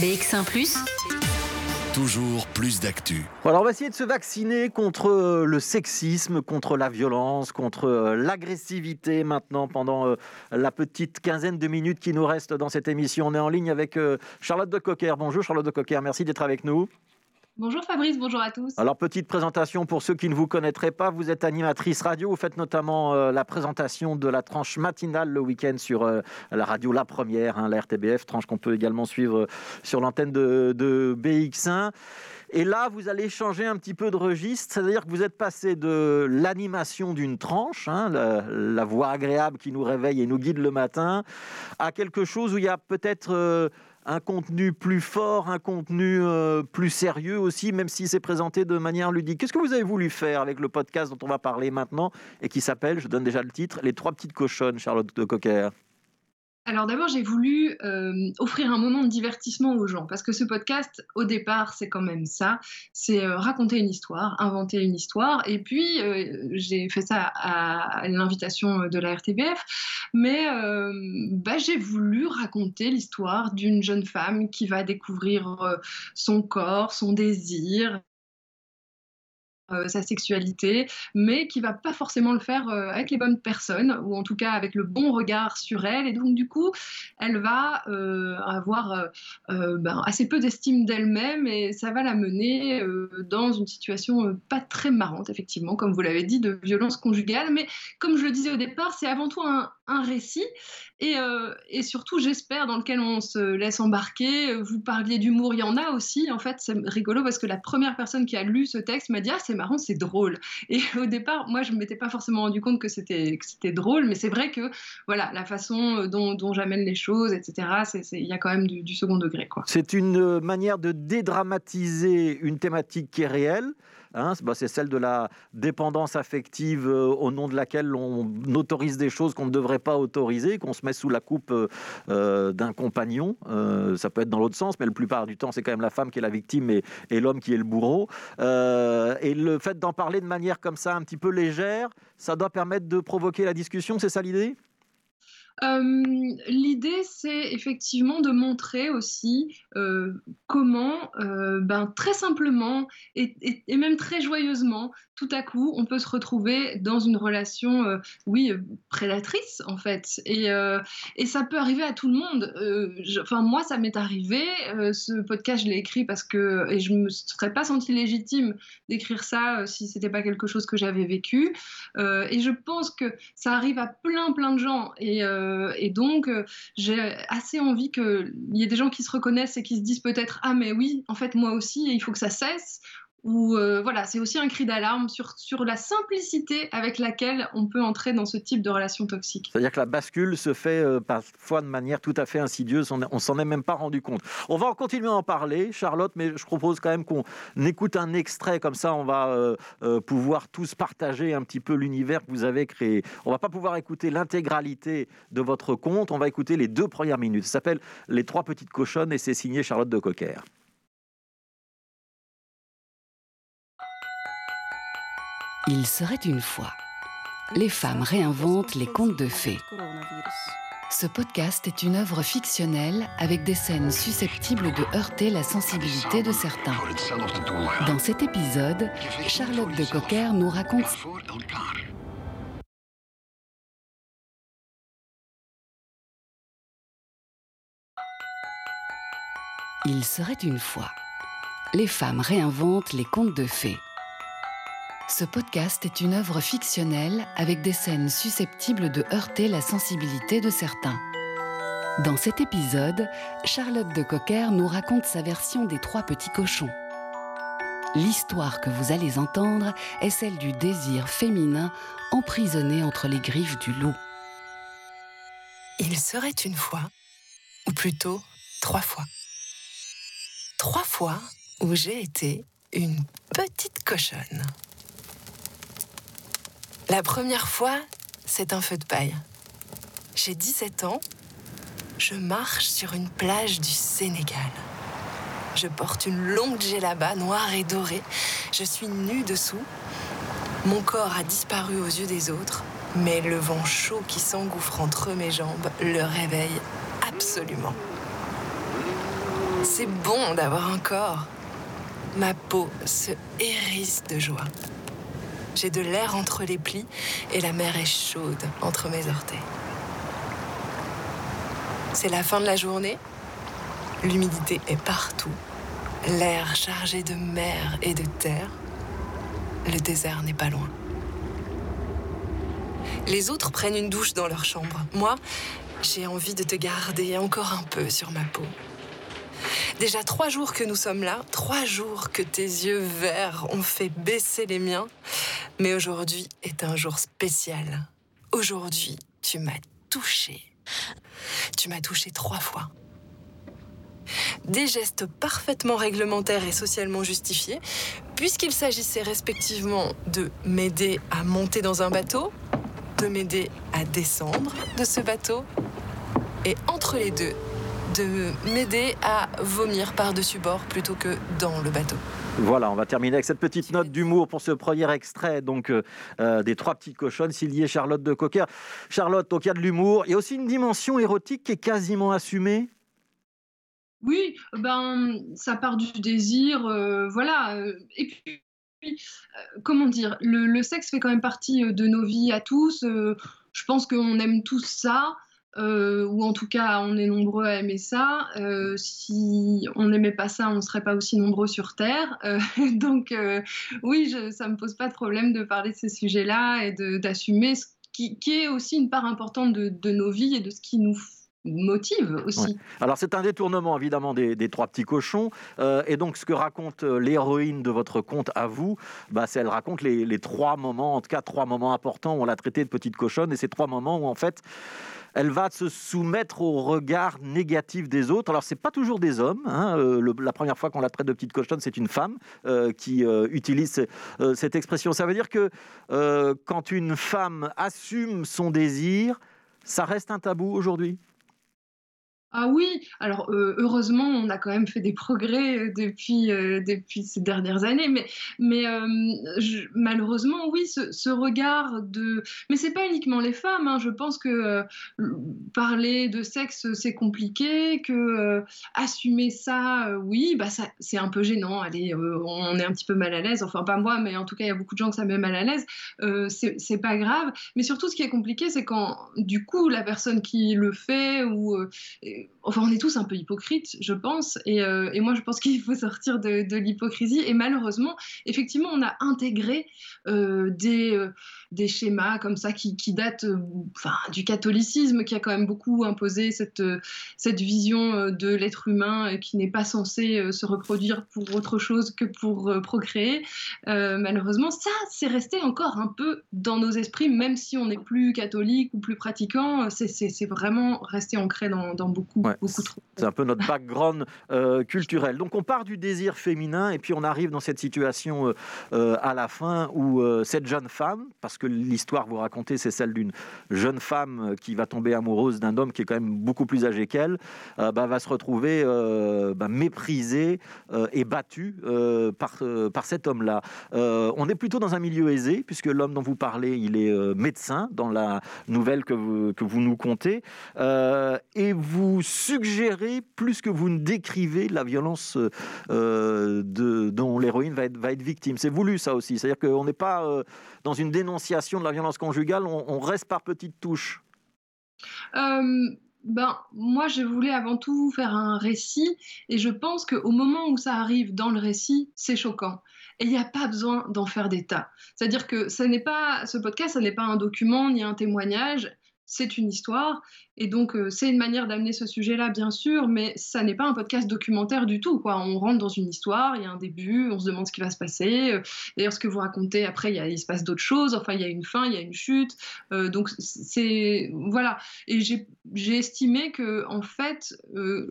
BX1 ⁇ Toujours plus d'actu. Alors on va essayer de se vacciner contre euh, le sexisme, contre la violence, contre euh, l'agressivité maintenant pendant euh, la petite quinzaine de minutes qui nous reste dans cette émission. On est en ligne avec Charlotte de Cocker. Bonjour Charlotte de Cocker, merci d'être avec nous. Bonjour Fabrice, bonjour à tous. Alors petite présentation pour ceux qui ne vous connaîtraient pas, vous êtes animatrice radio, vous faites notamment euh, la présentation de la tranche matinale le week-end sur euh, la radio La Première, hein, la RTBF, tranche qu'on peut également suivre sur l'antenne de, BX1. Et là, vous allez changer un petit peu de registre, c'est-à-dire que vous êtes passé de l'animation d'une tranche, hein, la, voix agréable qui nous réveille et nous guide le matin, à quelque chose où il y a peut-être... Euh, un contenu plus fort, un contenu euh, plus sérieux aussi, même si c'est présenté de manière ludique. Qu'est-ce que vous avez voulu faire avec le podcast dont on va parler maintenant et qui s'appelle, je donne déjà le titre, Les trois petites cochonnes, Charlotte de Cocker? Alors d'abord, j'ai voulu euh, offrir un moment de divertissement aux gens, parce que ce podcast, au départ, c'est quand même ça, c'est euh, raconter une histoire, inventer une histoire, et puis euh, j'ai fait ça à, l'invitation de la RTBF, mais bah, j'ai voulu raconter l'histoire d'une jeune femme qui va découvrir son corps, son désir, euh, sa sexualité, mais qui va pas forcément le faire euh, avec les bonnes personnes, ou en tout cas avec le bon regard sur elle. Et donc, du coup, elle va euh, avoir ben, assez peu d'estime d'elle-même et ça va la mener dans une situation pas très marrante, effectivement, comme vous l'avez dit, de violence conjugale. Mais comme je le disais au départ, c'est avant tout un, récit et, et surtout, j'espère, dans lequel on se laisse embarquer. Vous parliez d'humour, il y en a aussi. En fait, c'est rigolo parce que la première personne qui a lu ce texte m'a dit Ah, c'est marrant, c'est drôle. Et au départ, moi, je ne m'étais pas forcément rendu compte que c'était drôle, mais c'est vrai que voilà, la façon dont, j'amène les choses, etc., il y a quand même du, second degré. C'est une manière de dédramatiser une thématique qui est réelle. Hein, bah, c'est celle de la dépendance affective euh, au nom de laquelle on autorise des choses qu'on ne devrait pas autoriser, qu'on se met sous la coupe euh, euh, d'un compagnon. ça peut être dans l'autre sens, mais la plupart du temps, c'est quand même la femme qui est la victime et, et l'homme qui est le bourreau. et le fait d'en parler de manière comme ça, un petit peu légère, ça doit permettre de provoquer la discussion, c'est ça l'idée? Euh, l'idée, c'est effectivement de montrer aussi euh, comment, euh, ben, très simplement et, même très joyeusement, tout à coup, on peut se retrouver dans une relation, oui, prédatrice en fait. Et, ça peut arriver à tout le monde. enfin, moi, ça m'est arrivé. ce podcast, je l'ai écrit parce que et je me serais pas sentie légitime d'écrire ça si c'était pas quelque chose que j'avais vécu. et je pense que ça arrive à plein, plein de gens. Euh, et donc, euh, j'ai assez envie qu'il y ait des gens qui se reconnaissent et qui se disent peut-être Ah, mais oui, en fait, moi aussi, il faut que ça cesse où euh, voilà, c'est aussi un cri d'alarme sur, sur la simplicité avec laquelle on peut entrer dans ce type de relation toxique. C'est-à-dire que la bascule se fait euh, parfois de manière tout à fait insidieuse, on s'en est même pas rendu compte. On va en continuer à en parler, Charlotte, mais je propose quand même qu'on écoute un extrait, comme ça on va euh, pouvoir tous partager un petit peu l'univers que vous avez créé. On va pas pouvoir écouter l'intégralité de votre compte, on va écouter les deux premières minutes. Ça s'appelle Les trois petites cochonnes et c'est signé Charlotte de Cocker. Il serait une fois. Les femmes réinventent les contes de fées. Ce podcast est une œuvre fictionnelle avec des scènes susceptibles de heurter la sensibilité de certains. Dans cet épisode, Charlotte de Cocker nous raconte Il serait une fois. Les femmes réinventent les contes de fées. Ce podcast est une œuvre fictionnelle avec des scènes susceptibles de heurter la sensibilité de certains. Dans cet épisode, Charlotte de Cocker nous raconte sa version des trois petits cochons. L'histoire que vous allez entendre est celle du désir féminin emprisonné entre les griffes du loup. Il serait une fois, ou plutôt trois fois. Trois fois où j'ai été une petite cochonne. La première fois, c'est un feu de paille. J'ai 17 ans, je marche sur une plage du Sénégal. Je porte une longue djellaba noire et dorée. Je suis nue dessous. Mon corps a disparu aux yeux des autres, mais le vent chaud qui s'engouffre entre mes jambes le réveille absolument. C'est bon d'avoir un corps. Ma peau se hérisse de joie. J'ai de l'air entre les plis et la mer est chaude entre mes orteils. C'est la fin de la journée. L'humidité est partout. L'air chargé de mer et de terre. Le désert n'est pas loin. Les autres prennent une douche dans leur chambre. Moi, j'ai envie de te garder encore un peu sur ma peau. Déjà trois jours que nous sommes là, trois jours que tes yeux verts ont fait baisser les miens. Mais aujourd'hui est un jour spécial. Aujourd'hui, tu m'as touché. Tu m'as touché trois fois. Des gestes parfaitement réglementaires et socialement justifiés, puisqu'il s'agissait respectivement de m'aider à monter dans un bateau, de m'aider à descendre de ce bateau, et entre les deux, de m'aider à vomir par-dessus bord plutôt que dans le bateau. Voilà, on va terminer avec cette petite note d'humour pour ce premier extrait donc euh, euh, des trois petites cochonnes signé Charlotte de Cocker. Charlotte, donc il y a de l'humour, il y a aussi une dimension érotique qui est quasiment assumée. Oui, ben ça part du désir, euh, voilà. Et puis, comment dire, le, le, sexe fait quand même partie de nos vies à tous. je pense qu'on aime tous ça. Euh, ou en tout cas on est nombreux à aimer ça. Euh, si on n'aimait pas ça, on ne serait pas aussi nombreux sur Terre. Euh, donc oui, je, ça ne me pose pas de problème de parler de ces sujets-là et d'assumer ce qui, est aussi une part importante de, nos vies et de ce qui nous motive aussi. Alors c'est un détournement évidemment des, trois petits cochons et donc ce que raconte l'héroïne de votre conte à vous, bah, c'est elle raconte les, les, trois moments, en tout cas trois moments importants où on l'a traité de petite cochonne et ces trois moments où en fait elle va se soumettre au regard négatif des autres. Alors, c'est pas toujours des hommes. Hein. Euh, la première fois qu'on la traite de petite cochonne, c'est une femme euh, qui euh, utilise cette expression. Ça veut dire que quand une femme assume son désir, ça reste un tabou aujourd'hui? Ah oui, alors heureusement, on a quand même fait des progrès depuis, ces dernières années, mais, mais malheureusement, oui, ce, regard de... Mais c'est pas uniquement les femmes, hein, je pense que parler de sexe, c'est compliqué, que assumer ça, oui, bah ça, c'est un peu gênant, allez, on est un petit peu mal à l'aise, enfin pas moi, mais en tout cas, il y a beaucoup de gens que ça met mal à l'aise, c'est pas grave, mais surtout, ce qui est compliqué, c'est quand, du coup, la personne qui le fait, ou enfin, on est tous un peu hypocrites, je pense. Et, euh, moi, je pense qu'il faut sortir de, l'hypocrisie. Et malheureusement, effectivement, on a intégré euh, des, euh, des schémas comme ça qui, datent du catholicisme, qui a quand même beaucoup imposé cette, vision de l'être humain qui n'est pas censé se reproduire pour autre chose que pour procréer. malheureusement, ça, c'est resté encore un peu dans nos esprits, même si on n'est plus catholique ou plus pratiquant. C'est vraiment resté ancré dans beaucoup c'est un peu notre background euh, culturel. Donc on part du désir féminin et puis on arrive dans cette situation euh, euh, à la fin où cette jeune femme, parce que l'histoire vous racontez, c'est celle d'une jeune femme qui va tomber amoureuse d'un homme qui est quand même beaucoup plus âgé qu'elle, bah, va se retrouver bah, méprisée et battue par, par cet homme-là. on est plutôt dans un milieu aisé puisque l'homme dont vous parlez, il est médecin dans la nouvelle que vous, que vous nous contez. et vous suggérez plus que vous ne décrivez la violence euh, de, dont l'héroïne va être, victime. C'est voulu ça aussi. C'est-à-dire qu'on n'est pas euh, dans une dénonciation de la violence conjugale, on, reste par petites touches. Euh, ben, moi, je voulais avant tout faire un récit, et je pense qu'au moment où ça arrive dans le récit, c'est choquant. Et il n'y a pas besoin d'en faire des tas. C'est-à-dire que ce podcast, ce n'est pas un document ni un témoignage c'est une histoire. Et donc, euh, c'est une manière d'amener ce sujet-là, bien sûr, mais ça n'est pas un podcast documentaire du tout. On rentre dans une histoire, il y a un début, on se demande ce qui va se passer. Euh, d'ailleurs, ce que vous racontez, après, il, se passe d'autres choses. Enfin, il y a une fin, il y a une chute. Euh, donc, c'est. Voilà. Et j'ai estimé que, en fait,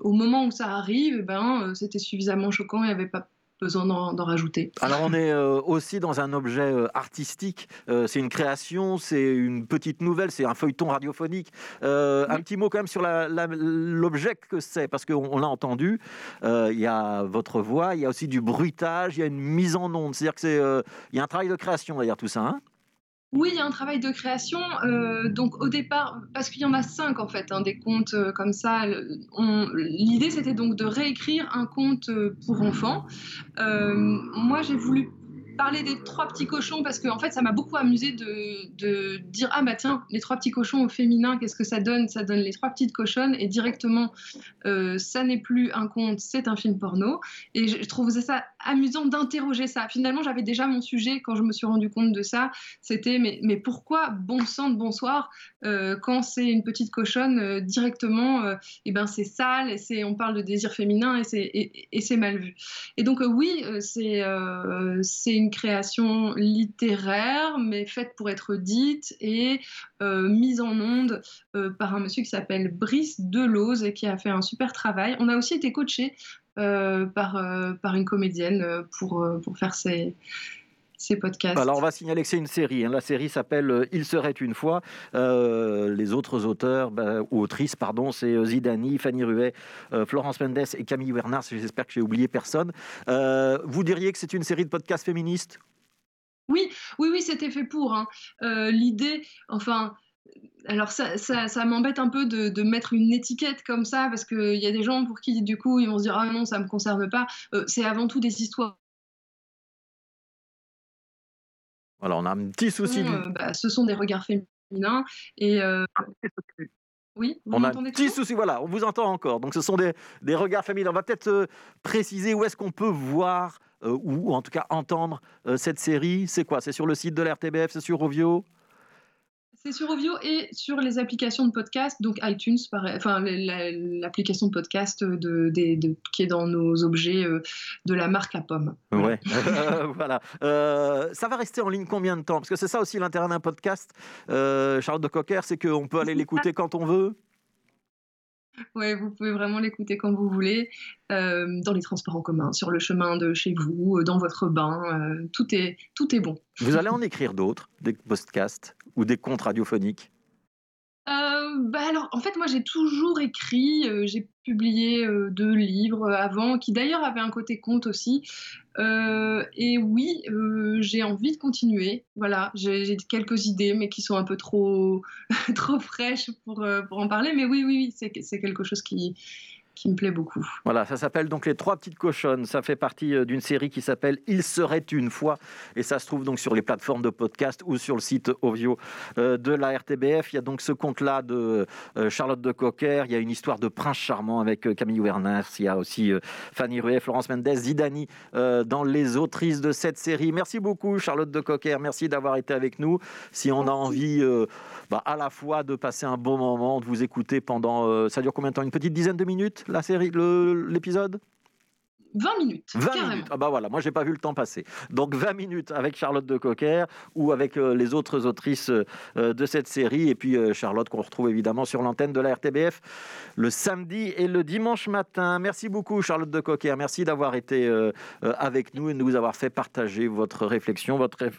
au moment où ça arrive, eh ben, c'était suffisamment choquant, il n'y avait pas besoin d'en rajouter. Alors on est euh, aussi dans un objet euh, artistique, euh, c'est une création, c'est une petite nouvelle, c'est un feuilleton radiophonique. Un petit mot quand même sur l'objet que c'est, parce qu'on l'a entendu, il y a votre voix, il y a aussi du bruitage, il y a une mise en onde, c'est-à-dire qu'il y a un travail de création derrière tout ça. Hein Oui, il y a un travail de création. Euh, donc au départ, parce qu'il y en a cinq en fait, hein, des contes euh, comme ça. L'idée c'était donc de réécrire un conte euh, pour enfants. moi j'ai voulu parler des trois petits cochons parce que en fait ça m'a beaucoup amusé de, de, dire ah bah tiens les trois petits cochons au féminin qu'est-ce que ça donne? Ça donne les trois petites cochonnes et directement ça n'est plus un conte c'est un film porno et je, je trouvais ça amusant d'interroger ça. Finalement, j'avais déjà mon sujet quand je me suis rendu compte de ça. C'était mais, pourquoi bon sang de bonsoir euh, quand c'est une petite cochonne euh, directement et euh, eh ben c'est sale et c'est on parle de désir féminin et c'est et, c'est mal vu. Et donc oui, c'est c'est une création littéraire mais faite pour être dite et mise en onde par un monsieur qui s'appelle Brice Delose et qui a fait un super travail. On a aussi été coaché euh, par, euh, par une comédienne euh, pour, pour faire ces, ces podcasts. Alors on va signaler que c'est une série. Hein. La série s'appelle Il serait une fois. les autres auteurs bah, ou autrices, pardon, c'est Zidani, Fanny Ruet, Florence Mendes et Camille Wernard. J'espère que j'ai oublié personne. vous diriez que c'est une série de podcasts féministes? Oui, oui, oui, c'était fait pour. Hein. L'idée, enfin alors ça, ça, m'embête un peu de, mettre une étiquette comme ça parce qu'il y a des gens pour qui du coup ils vont se dire ah non ça me concerne pas. Euh, c'est avant tout des histoires. Voilà, on a un petit souci. Euh, bah, ce sont des regards féminins et euh, oui, on a un petit souci. Voilà, on vous entend encore. Donc ce sont des, des regards féminins. On va peut-être préciser où est-ce qu'on peut voir ou en tout cas entendre cette série. C'est quoi? C'est sur le site de l'RTBF, c'est sur Rovio? C'est sur Ovio et sur les applications de podcast, donc iTunes, enfin l'application de podcast de, qui est dans nos objets euh, de la marque à pommes. Ouais, voilà. Euh, ça va rester en ligne combien de temps? Parce que c'est ça aussi l'intérêt d'un podcast, euh, Charlotte de Cocker, c'est qu'on peut aller l'écouter quand on veut? Oui, vous pouvez vraiment l'écouter quand vous voulez, euh, dans les transports en commun, sur le chemin de chez vous, euh, dans votre bain, euh, tout, est, tout est bon. Vous allez en écrire d'autres, des podcasts ou des comptes radiophoniques? Bah alors, en fait, moi, j'ai toujours écrit. j'ai publié deux livres avant, qui d'ailleurs avaient un côté conte aussi. et oui, j'ai envie de continuer. Voilà, j'ai quelques idées, mais qui sont un peu trop, trop fraîches pour, pour en parler. Mais oui, oui, oui, c'est quelque chose qui, qui me plaît beaucoup. Voilà, ça s'appelle donc Les Trois Petites Cochonnes. Ça fait partie euh, d'une série qui s'appelle Il serait une fois. Et ça se trouve donc sur les plateformes de podcast ou sur le site Ovio euh, de la RTBF. Il y a donc ce conte-là de euh, Charlotte de Cocker. Il y a une histoire de prince charmant avec Camille Werner. Il y a aussi Fanny Ruet, Florence Mendes, Zidani dans les autrices de cette série. Merci beaucoup, Charlotte de Cocker. Merci d'avoir été avec nous. Si on a envie bah, à la fois de passer un bon moment, de vous écouter pendant. ça dure combien de temps? Une petite dizaine de minutes? La série, l'épisode 20 minutes. 20 minutes. Ah bah voilà, moi j'ai pas vu le temps passer. Donc 20 minutes avec Charlotte de Cocker ou avec euh, les autres autrices euh, de cette série et puis euh, Charlotte qu'on retrouve évidemment sur l'antenne de la RTBF le samedi et le dimanche matin. Merci beaucoup Charlotte de Cocker, merci d'avoir été avec nous et de nous avoir fait partager votre réflexion, votre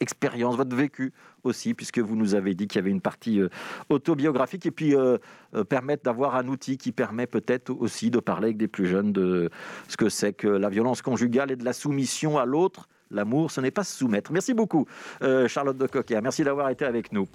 expérience, votre vécu aussi, puisque vous nous avez dit qu'il y avait une partie euh, autobiographique, et puis euh, euh, permettre d'avoir un outil qui permet peut-être aussi de parler avec des plus jeunes de ce que c'est que la violence conjugale et de la soumission à l'autre. L'amour, ce n'est pas se soumettre. Merci beaucoup, Charlotte de Cocker. Merci d'avoir été avec nous.